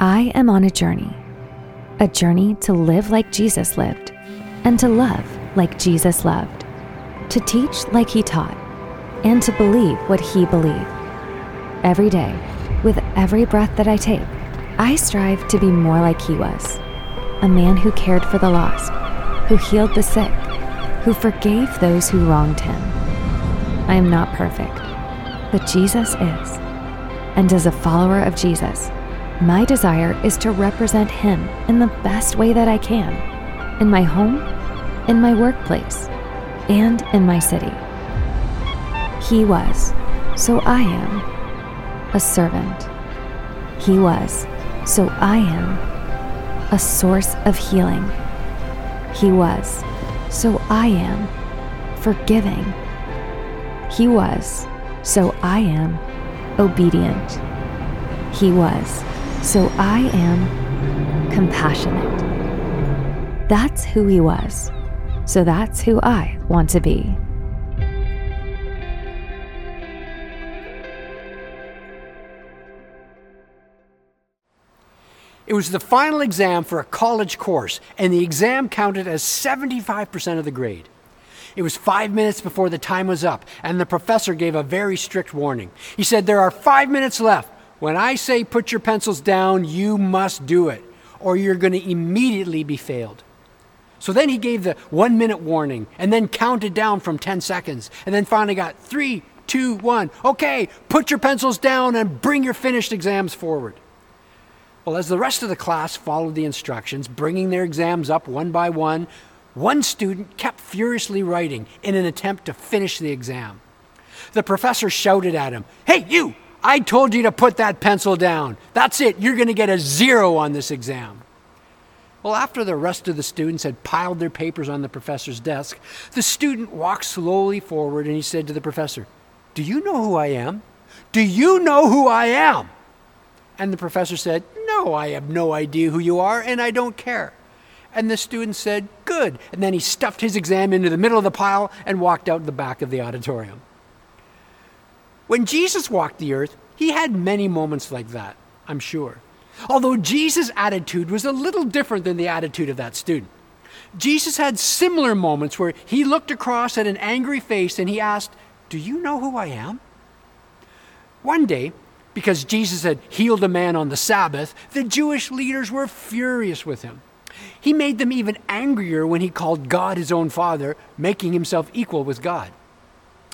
I am on a journey, a journey to live like Jesus lived, and to love like Jesus loved, to teach like he taught, and to believe what he believed. Every day, with every breath that I take, I strive to be more like he was a man who cared for the lost, who healed the sick, who forgave those who wronged him. I am not perfect, but Jesus is. And as a follower of Jesus, my desire is to represent him in the best way that I can in my home, in my workplace, and in my city. He was, so I am, a servant. He was, so I am, a source of healing. He was, so I am, forgiving. He was, so I am, obedient. He was, so I am compassionate. That's who he was. So that's who I want to be. It was the final exam for a college course, and the exam counted as 75% of the grade. It was five minutes before the time was up, and the professor gave a very strict warning. He said, There are five minutes left. When I say put your pencils down, you must do it, or you're going to immediately be failed. So then he gave the one minute warning and then counted down from 10 seconds, and then finally got three, two, one. Okay, put your pencils down and bring your finished exams forward. Well, as the rest of the class followed the instructions, bringing their exams up one by one, one student kept furiously writing in an attempt to finish the exam. The professor shouted at him, Hey, you! I told you to put that pencil down. That's it. You're going to get a zero on this exam. Well, after the rest of the students had piled their papers on the professor's desk, the student walked slowly forward and he said to the professor, Do you know who I am? Do you know who I am? And the professor said, No, I have no idea who you are, and I don't care. And the student said, Good. And then he stuffed his exam into the middle of the pile and walked out the back of the auditorium. When Jesus walked the earth, he had many moments like that, I'm sure. Although Jesus' attitude was a little different than the attitude of that student. Jesus had similar moments where he looked across at an angry face and he asked, Do you know who I am? One day, because Jesus had healed a man on the Sabbath, the Jewish leaders were furious with him. He made them even angrier when he called God his own Father, making himself equal with God.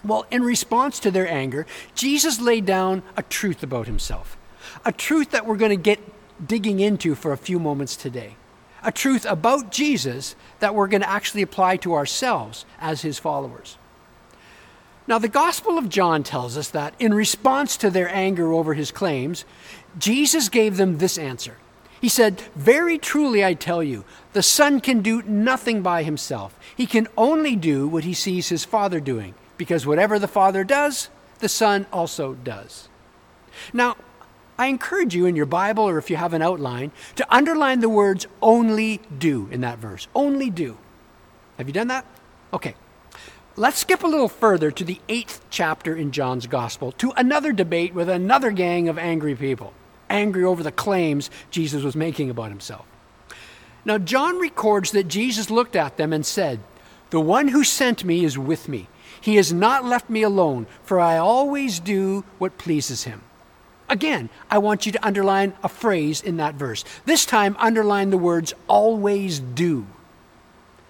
Well, in response to their anger, Jesus laid down a truth about himself, a truth that we're going to get digging into for a few moments today, a truth about Jesus that we're going to actually apply to ourselves as his followers. Now, the Gospel of John tells us that in response to their anger over his claims, Jesus gave them this answer. He said, Very truly I tell you, the Son can do nothing by himself. He can only do what he sees his Father doing, because whatever the Father does, the Son also does. Now, I encourage you in your Bible or if you have an outline to underline the words only do in that verse. Only do. Have you done that? Okay. Let's skip a little further to the eighth chapter in John's Gospel, to another debate with another gang of angry people, angry over the claims Jesus was making about himself. Now, John records that Jesus looked at them and said, The one who sent me is with me. He has not left me alone, for I always do what pleases him. Again, I want you to underline a phrase in that verse. This time, underline the words always do.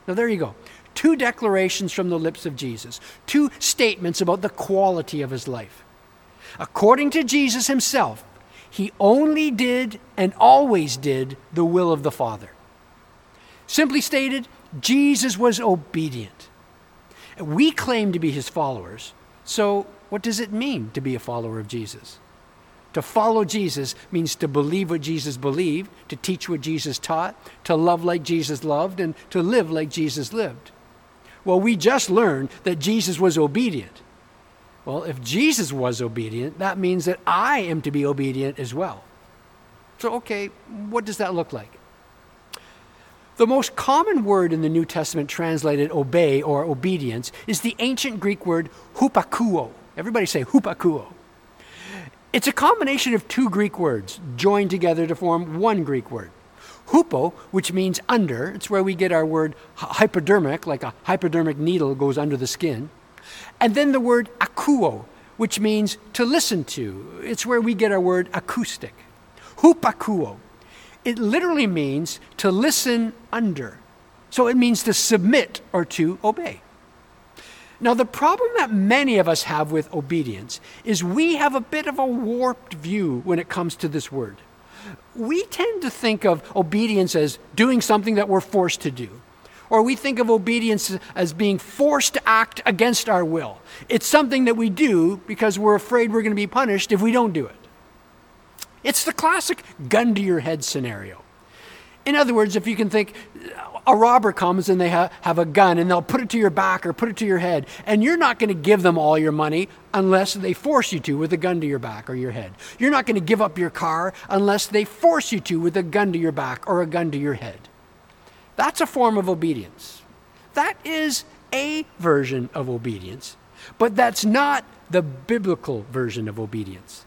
Now, there you go two declarations from the lips of Jesus, two statements about the quality of his life. According to Jesus himself, he only did and always did the will of the Father. Simply stated, Jesus was obedient. We claim to be his followers, so what does it mean to be a follower of Jesus? To follow Jesus means to believe what Jesus believed, to teach what Jesus taught, to love like Jesus loved, and to live like Jesus lived. Well, we just learned that Jesus was obedient. Well, if Jesus was obedient, that means that I am to be obedient as well. So, okay, what does that look like? The most common word in the New Testament translated obey or obedience is the ancient Greek word hupakuo. Everybody say hupakuo. It's a combination of two Greek words joined together to form one Greek word. Hupo, which means under, it's where we get our word hypodermic, like a hypodermic needle goes under the skin. And then the word akuo, which means to listen to. It's where we get our word acoustic. Hupakuo. It literally means to listen under. So it means to submit or to obey. Now, the problem that many of us have with obedience is we have a bit of a warped view when it comes to this word. We tend to think of obedience as doing something that we're forced to do. Or we think of obedience as being forced to act against our will. It's something that we do because we're afraid we're going to be punished if we don't do it. It's the classic gun to your head scenario. In other words, if you can think, a robber comes and they ha- have a gun and they'll put it to your back or put it to your head, and you're not going to give them all your money unless they force you to with a gun to your back or your head. You're not going to give up your car unless they force you to with a gun to your back or a gun to your head. That's a form of obedience. That is a version of obedience, but that's not the biblical version of obedience.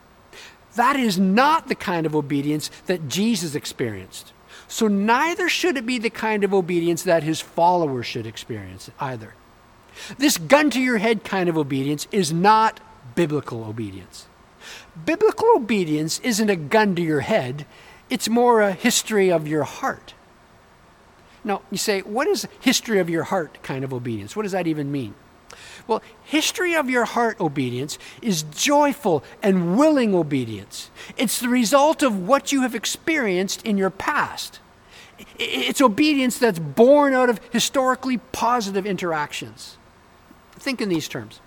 That is not the kind of obedience that Jesus experienced. So neither should it be the kind of obedience that his followers should experience either. This gun to your head kind of obedience is not biblical obedience. Biblical obedience isn't a gun to your head, it's more a history of your heart. Now, you say, what is history of your heart kind of obedience? What does that even mean? Well, history of your heart obedience is joyful and willing obedience. It's the result of what you have experienced in your past. It's obedience that's born out of historically positive interactions. Think in these terms.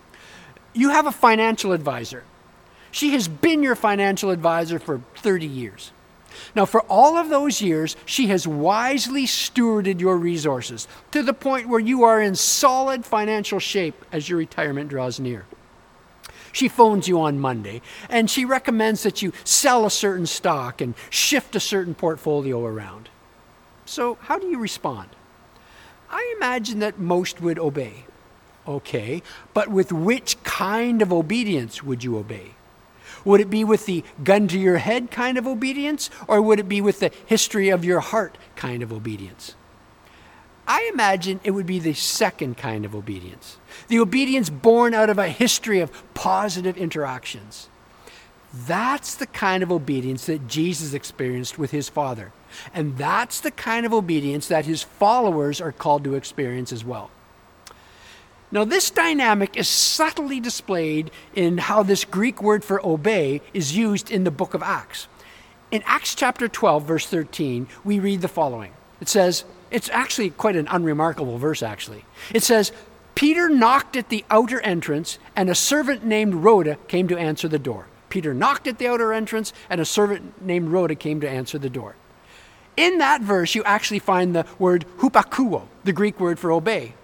You have a financial advisor. She has been your financial advisor for 30 years. Now, for all of those years, she has wisely stewarded your resources to the point where you are in solid financial shape as your retirement draws near. She phones you on Monday and she recommends that you sell a certain stock and shift a certain portfolio around. So, how do you respond? I imagine that most would obey. Okay, but with which kind of obedience would you obey? Would it be with the gun to your head kind of obedience, or would it be with the history of your heart kind of obedience? I imagine it would be the second kind of obedience, the obedience born out of a history of positive interactions. That's the kind of obedience that Jesus experienced with his Father. And that's the kind of obedience that his followers are called to experience as well. Now, this dynamic is subtly displayed in how this Greek word for obey is used in the book of Acts. In Acts chapter 12, verse 13, we read the following It says, it's actually quite an unremarkable verse, actually. It says, Peter knocked at the outer entrance, and a servant named Rhoda came to answer the door. Peter knocked at the outer entrance, and a servant named Rhoda came to answer the door. In that verse, you actually find the word hupakuo, the Greek word for obey.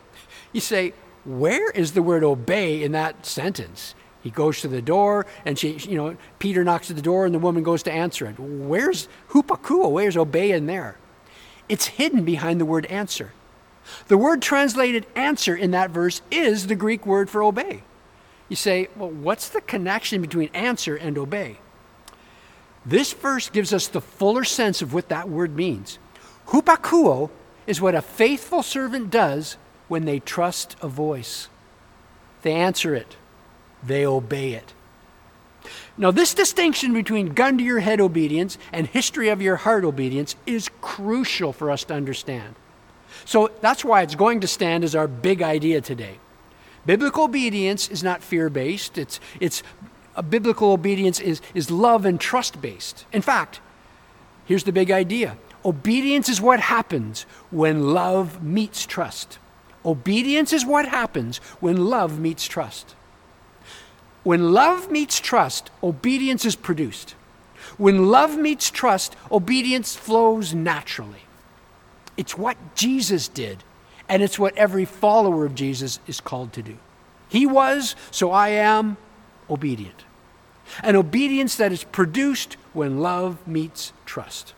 You say, where is the word obey in that sentence? He goes to the door, and she, you know, Peter knocks at the door, and the woman goes to answer it. Where's hupakuo? Where's obey in there? It's hidden behind the word answer. The word translated answer in that verse is the Greek word for obey. You say, well, what's the connection between answer and obey? This verse gives us the fuller sense of what that word means. Hupakuo is what a faithful servant does when they trust a voice. They answer it, they obey it. Now, this distinction between gun to your head obedience and history of your heart obedience is crucial for us to understand. So that's why it's going to stand as our big idea today. Biblical obedience is not fear based, it's, it's a biblical obedience is, is love and trust based. In fact, here's the big idea obedience is what happens when love meets trust. Obedience is what happens when love meets trust. When love meets trust, obedience is produced. When love meets trust, obedience flows naturally. It's what Jesus did, and it's what every follower of Jesus is called to do. He was, so I am, obedient. An obedience that is produced when love meets trust.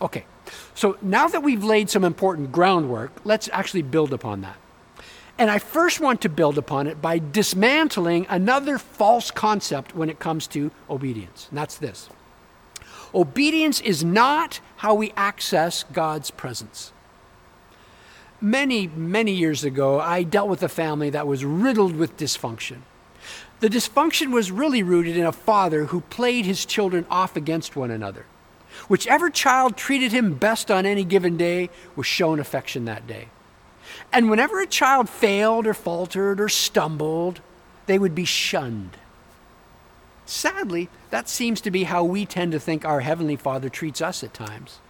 Okay, so now that we've laid some important groundwork, let's actually build upon that. And I first want to build upon it by dismantling another false concept when it comes to obedience. And that's this obedience is not how we access God's presence. Many, many years ago, I dealt with a family that was riddled with dysfunction. The dysfunction was really rooted in a father who played his children off against one another. Whichever child treated him best on any given day was shown affection that day. And whenever a child failed or faltered or stumbled, they would be shunned. Sadly, that seems to be how we tend to think our Heavenly Father treats us at times.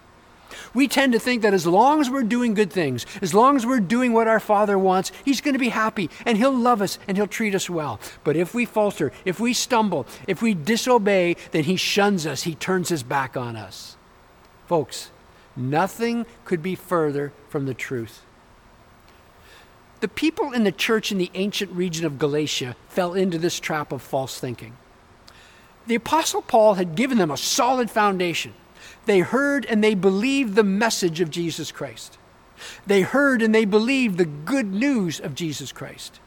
We tend to think that as long as we're doing good things, as long as we're doing what our Father wants, He's going to be happy and He'll love us and He'll treat us well. But if we falter, if we stumble, if we disobey, then He shuns us, He turns His back on us. Folks, nothing could be further from the truth. The people in the church in the ancient region of Galatia fell into this trap of false thinking. The Apostle Paul had given them a solid foundation. They heard and they believed the message of Jesus Christ. They heard and they believed the good news of Jesus Christ.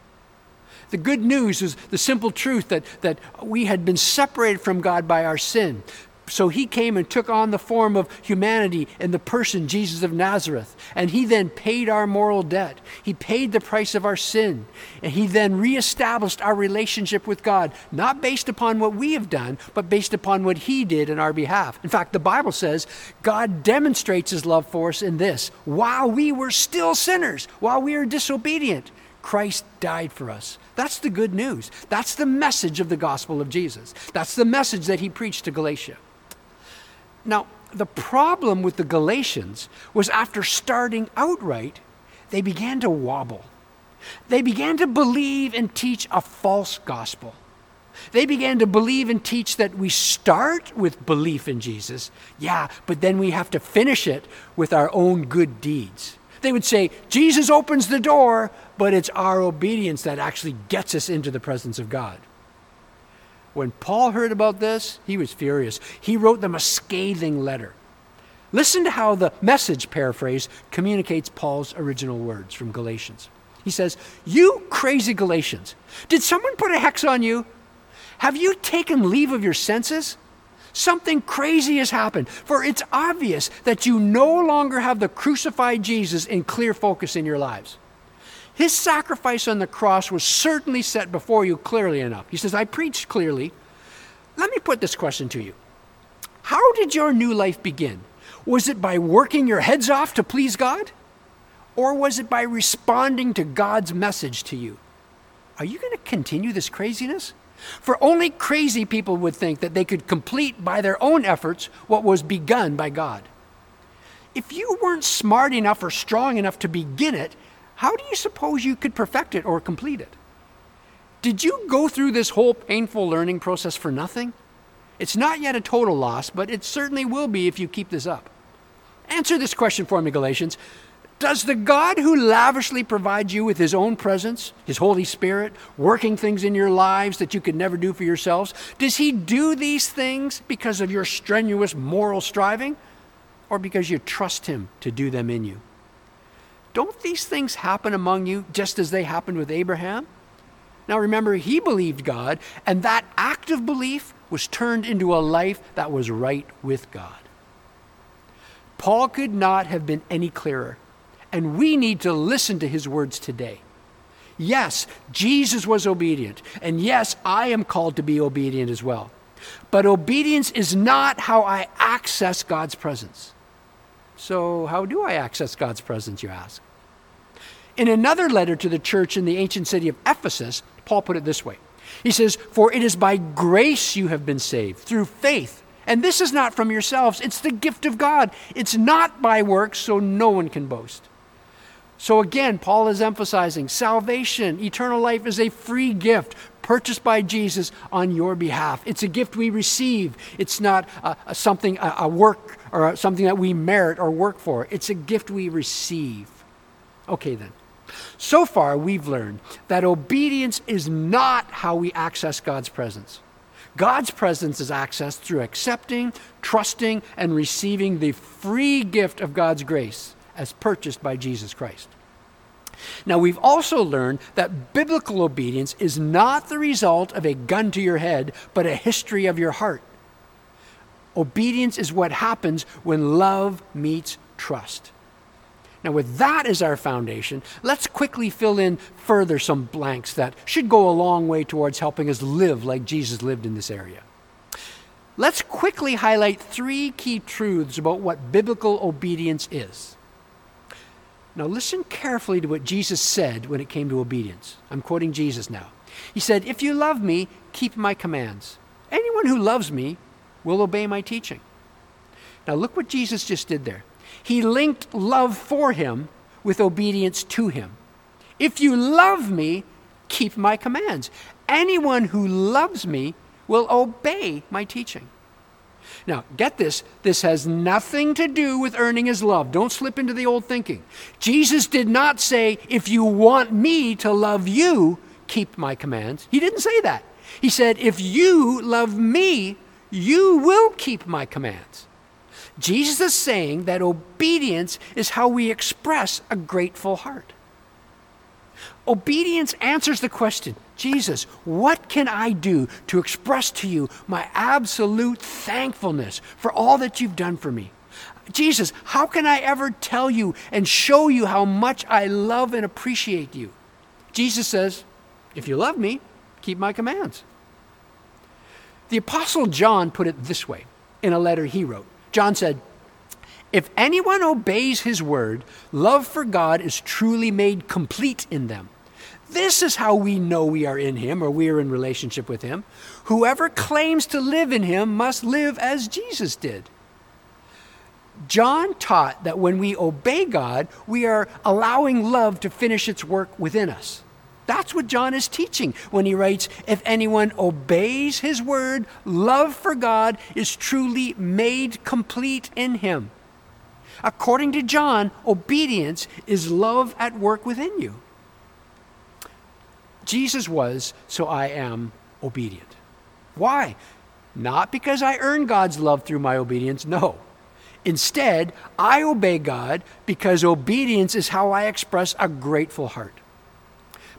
The good news is the simple truth that, that we had been separated from God by our sin, so he came and took on the form of humanity in the person Jesus of Nazareth. And he then paid our moral debt. He paid the price of our sin. And he then reestablished our relationship with God, not based upon what we have done, but based upon what he did in our behalf. In fact, the Bible says God demonstrates his love for us in this while we were still sinners, while we were disobedient. Christ died for us. That's the good news. That's the message of the gospel of Jesus. That's the message that he preached to Galatia. Now, the problem with the Galatians was after starting outright, they began to wobble. They began to believe and teach a false gospel. They began to believe and teach that we start with belief in Jesus, yeah, but then we have to finish it with our own good deeds. They would say, Jesus opens the door, but it's our obedience that actually gets us into the presence of God. When Paul heard about this, he was furious. He wrote them a scathing letter. Listen to how the message paraphrase communicates Paul's original words from Galatians. He says, You crazy Galatians, did someone put a hex on you? Have you taken leave of your senses? Something crazy has happened, for it's obvious that you no longer have the crucified Jesus in clear focus in your lives. His sacrifice on the cross was certainly set before you clearly enough. He says, I preached clearly. Let me put this question to you How did your new life begin? Was it by working your heads off to please God? Or was it by responding to God's message to you? Are you going to continue this craziness? For only crazy people would think that they could complete by their own efforts what was begun by God. If you weren't smart enough or strong enough to begin it, how do you suppose you could perfect it or complete it? Did you go through this whole painful learning process for nothing? It's not yet a total loss, but it certainly will be if you keep this up. Answer this question for me, Galatians. Does the God who lavishly provides you with his own presence, his Holy Spirit, working things in your lives that you could never do for yourselves, does he do these things because of your strenuous moral striving or because you trust him to do them in you? Don't these things happen among you just as they happened with Abraham? Now remember, he believed God, and that act of belief was turned into a life that was right with God. Paul could not have been any clearer, and we need to listen to his words today. Yes, Jesus was obedient, and yes, I am called to be obedient as well. But obedience is not how I access God's presence. So, how do I access God's presence, you ask? In another letter to the church in the ancient city of Ephesus, Paul put it this way He says, For it is by grace you have been saved, through faith. And this is not from yourselves, it's the gift of God. It's not by works, so no one can boast. So again, Paul is emphasizing salvation, eternal life is a free gift purchased by Jesus on your behalf. It's a gift we receive. It's not a, a something, a, a work or something that we merit or work for. It's a gift we receive. Okay, then. So far, we've learned that obedience is not how we access God's presence. God's presence is accessed through accepting, trusting, and receiving the free gift of God's grace as purchased by Jesus Christ. Now, we've also learned that biblical obedience is not the result of a gun to your head, but a history of your heart. Obedience is what happens when love meets trust. Now, with that as our foundation, let's quickly fill in further some blanks that should go a long way towards helping us live like Jesus lived in this area. Let's quickly highlight three key truths about what biblical obedience is. Now, listen carefully to what Jesus said when it came to obedience. I'm quoting Jesus now. He said, If you love me, keep my commands. Anyone who loves me will obey my teaching. Now, look what Jesus just did there. He linked love for him with obedience to him. If you love me, keep my commands. Anyone who loves me will obey my teaching. Now, get this this has nothing to do with earning his love. Don't slip into the old thinking. Jesus did not say, If you want me to love you, keep my commands. He didn't say that. He said, If you love me, you will keep my commands. Jesus is saying that obedience is how we express a grateful heart. Obedience answers the question Jesus, what can I do to express to you my absolute thankfulness for all that you've done for me? Jesus, how can I ever tell you and show you how much I love and appreciate you? Jesus says, If you love me, keep my commands. The Apostle John put it this way in a letter he wrote John said, If anyone obeys his word, love for God is truly made complete in them. This is how we know we are in him or we are in relationship with him. Whoever claims to live in him must live as Jesus did. John taught that when we obey God, we are allowing love to finish its work within us. That's what John is teaching when he writes, If anyone obeys his word, love for God is truly made complete in him. According to John, obedience is love at work within you. Jesus was, so I am obedient. Why? Not because I earn God's love through my obedience, no. Instead, I obey God because obedience is how I express a grateful heart.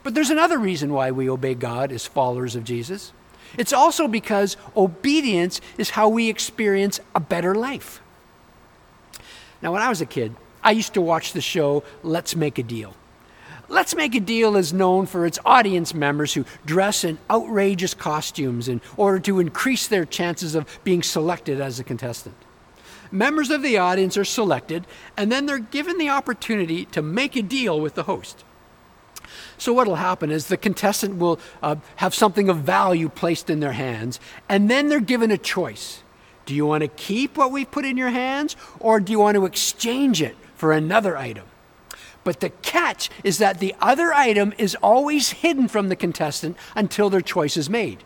But there's another reason why we obey God as followers of Jesus. It's also because obedience is how we experience a better life. Now, when I was a kid, I used to watch the show Let's Make a Deal. Let's Make a Deal is known for its audience members who dress in outrageous costumes in order to increase their chances of being selected as a contestant. Members of the audience are selected, and then they're given the opportunity to make a deal with the host. So, what will happen is the contestant will uh, have something of value placed in their hands, and then they're given a choice. Do you want to keep what we've put in your hands, or do you want to exchange it for another item? But the catch is that the other item is always hidden from the contestant until their choice is made.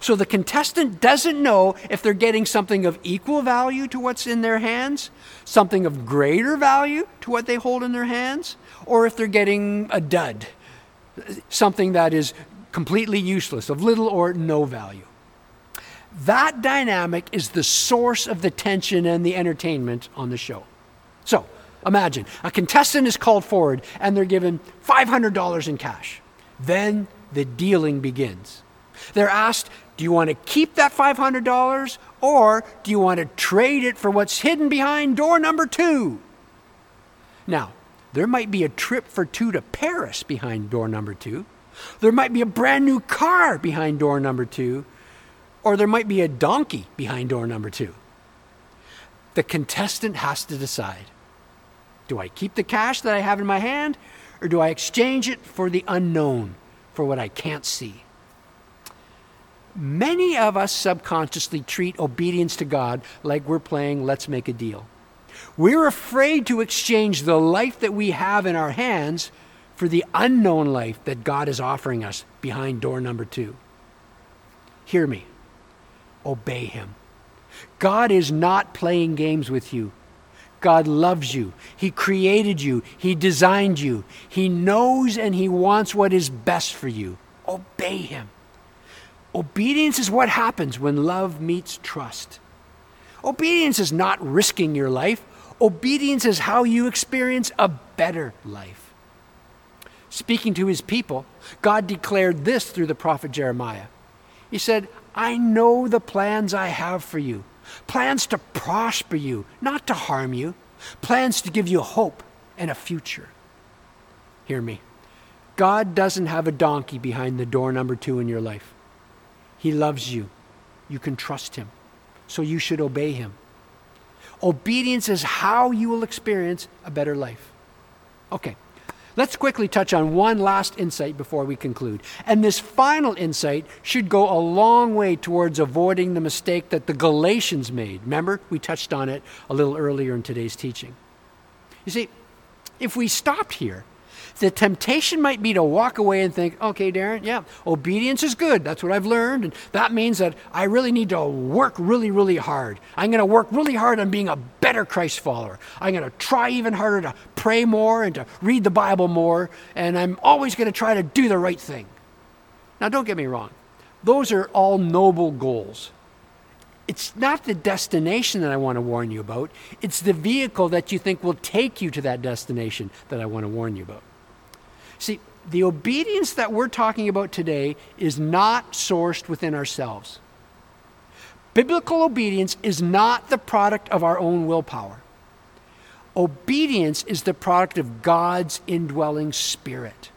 So the contestant doesn't know if they're getting something of equal value to what's in their hands, something of greater value to what they hold in their hands, or if they're getting a dud, something that is completely useless, of little or no value. That dynamic is the source of the tension and the entertainment on the show. So, imagine a contestant is called forward and they're given $500 in cash. Then the dealing begins. They're asked, Do you want to keep that $500 or do you want to trade it for what's hidden behind door number two? Now, there might be a trip for two to Paris behind door number two. There might be a brand new car behind door number two. Or there might be a donkey behind door number two. The contestant has to decide do I keep the cash that I have in my hand, or do I exchange it for the unknown, for what I can't see? Many of us subconsciously treat obedience to God like we're playing Let's Make a Deal. We're afraid to exchange the life that we have in our hands for the unknown life that God is offering us behind door number two. Hear me. Obey Him. God is not playing games with you. God loves you. He created you. He designed you. He knows and He wants what is best for you. Obey Him. Obedience is what happens when love meets trust. Obedience is not risking your life, obedience is how you experience a better life. speaking to his people, God declared this through the prophet Jeremiah. He said, I know the plans I have for you plans to prosper you, not to harm you, plans to give you hope and a future. Hear me. God doesn't have a donkey behind the door number two in your life. He loves you. You can trust him. So you should obey him. Obedience is how you will experience a better life. Okay, let's quickly touch on one last insight before we conclude. And this final insight should go a long way towards avoiding the mistake that the Galatians made. Remember, we touched on it a little earlier in today's teaching. You see, if we stopped here, the temptation might be to walk away and think, okay, Darren, yeah, obedience is good. That's what I've learned. And that means that I really need to work really, really hard. I'm going to work really hard on being a better Christ follower. I'm going to try even harder to pray more and to read the Bible more. And I'm always going to try to do the right thing. Now, don't get me wrong, those are all noble goals it's not the destination that I want to warn you about. It's the vehicle that you think will take you to that destination that I want to warn you about. See, the obedience that we're talking about today is not sourced within ourselves. Biblical obedience is not the product of our own willpower. Obedience is the product of God's indwelling spirit.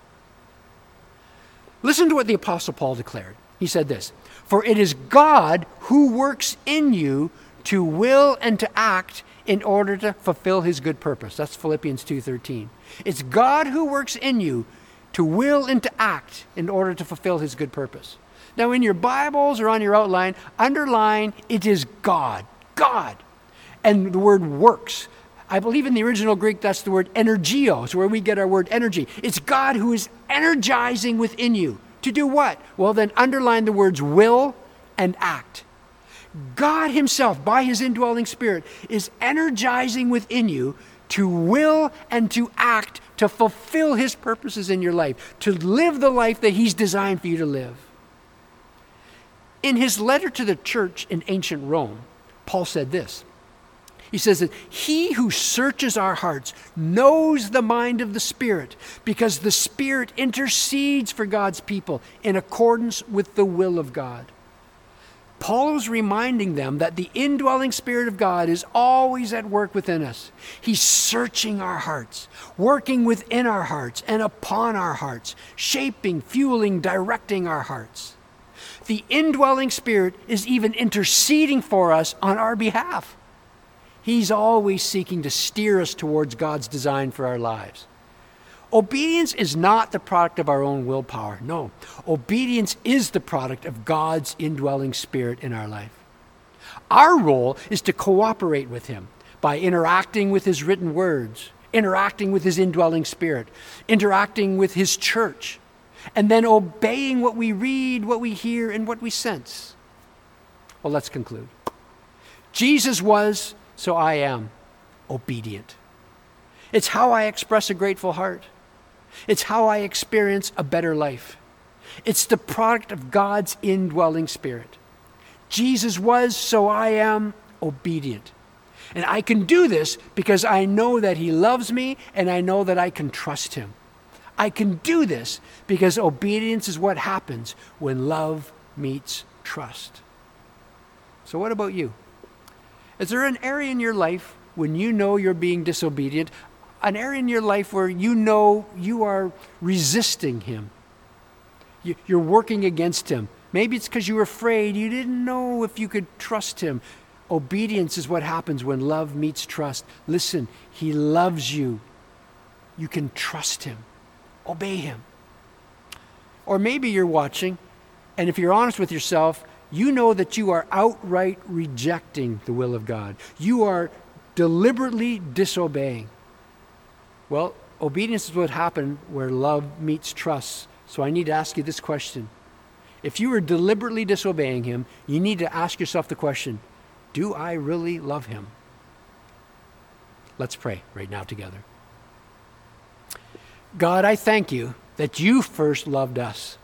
Listen to what the Apostle Paul declared. He said this For it is God who works in you to will and to act in order to fulfill his good purpose. That's Philippians 2:13. It's God who works in you to will and to act in order to fulfill his good purpose. Now in your Bibles or on your outline, underline it is God. God. And the word works. I believe in the original Greek that's the word energios, where we get our word energy. It's God who is energizing within you. To do what? Well, then underline the words will and act. God Himself, by His indwelling Spirit, is energizing within you to will and to act to fulfill His purposes in your life, to live the life that He's designed for you to live. In his letter to the church in ancient Rome, Paul said this. He says that he who searches our hearts knows the mind of the Spirit because the Spirit intercedes for God's people in accordance with the will of God. Paul was reminding them that the indwelling Spirit of God is always at work within us. He's searching our hearts, working within our hearts and upon our hearts, shaping, fueling, directing our hearts. The indwelling Spirit is even interceding for us on our behalf. He's always seeking to steer us towards God's design for our lives. Obedience is not the product of our own willpower. No. Obedience is the product of God's indwelling spirit in our life. Our role is to cooperate with Him by interacting with His written words, interacting with His indwelling spirit, interacting with His church, and then obeying what we read, what we hear, and what we sense. Well, let's conclude. Jesus was, so I am, obedient. It's how I express a grateful heart. It's how I experience a better life. It's the product of God's indwelling spirit. Jesus was, so I am obedient. And I can do this because I know that He loves me and I know that I can trust Him. I can do this because obedience is what happens when love meets trust. So, what about you? Is there an area in your life when you know you're being disobedient? An area in your life where you know you are resisting Him. You're working against Him. Maybe it's because you were afraid. You didn't know if you could trust Him. Obedience is what happens when love meets trust. Listen, He loves you. You can trust Him. Obey Him. Or maybe you're watching, and if you're honest with yourself, you know that you are outright rejecting the will of God. You are deliberately disobeying. Well, obedience is what happened where love meets trust. So I need to ask you this question. If you are deliberately disobeying him, you need to ask yourself the question Do I really love him? Let's pray right now together. God, I thank you that you first loved us.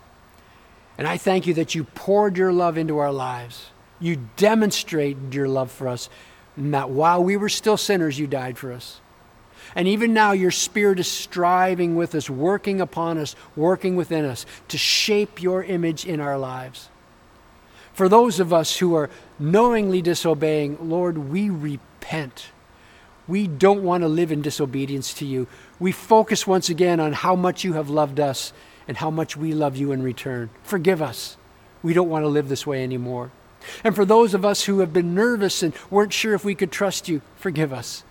And I thank you that you poured your love into our lives. You demonstrated your love for us, and that while we were still sinners, you died for us. And even now, your Spirit is striving with us, working upon us, working within us to shape your image in our lives. For those of us who are knowingly disobeying, Lord, we repent. We don't want to live in disobedience to you. We focus once again on how much you have loved us and how much we love you in return. Forgive us. We don't want to live this way anymore. And for those of us who have been nervous and weren't sure if we could trust you, forgive us.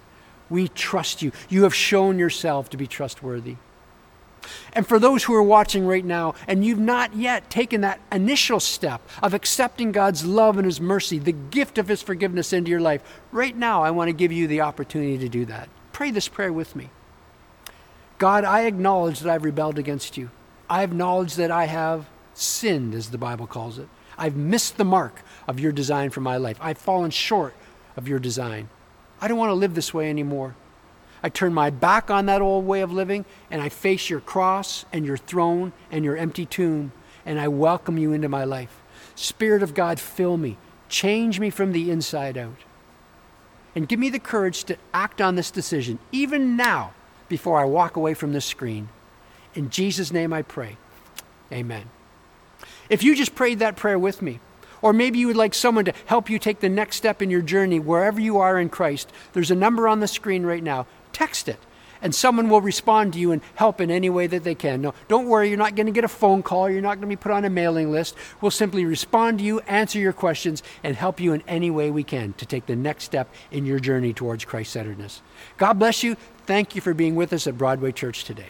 We trust you. You have shown yourself to be trustworthy. And for those who are watching right now and you've not yet taken that initial step of accepting God's love and His mercy, the gift of His forgiveness into your life, right now I want to give you the opportunity to do that. Pray this prayer with me. God, I acknowledge that I've rebelled against you. I acknowledge that I have sinned, as the Bible calls it. I've missed the mark of your design for my life. I've fallen short of your design. I don't want to live this way anymore. I turn my back on that old way of living and I face your cross and your throne and your empty tomb and I welcome you into my life. Spirit of God, fill me. Change me from the inside out. And give me the courage to act on this decision, even now, before I walk away from this screen. In Jesus' name I pray. Amen. If you just prayed that prayer with me, or maybe you would like someone to help you take the next step in your journey wherever you are in Christ, there's a number on the screen right now. Text it. And someone will respond to you and help in any way that they can. No, don't worry, you're not going to get a phone call. You're not going to be put on a mailing list. We'll simply respond to you, answer your questions, and help you in any way we can to take the next step in your journey towards Christ centeredness. God bless you. Thank you for being with us at Broadway Church today.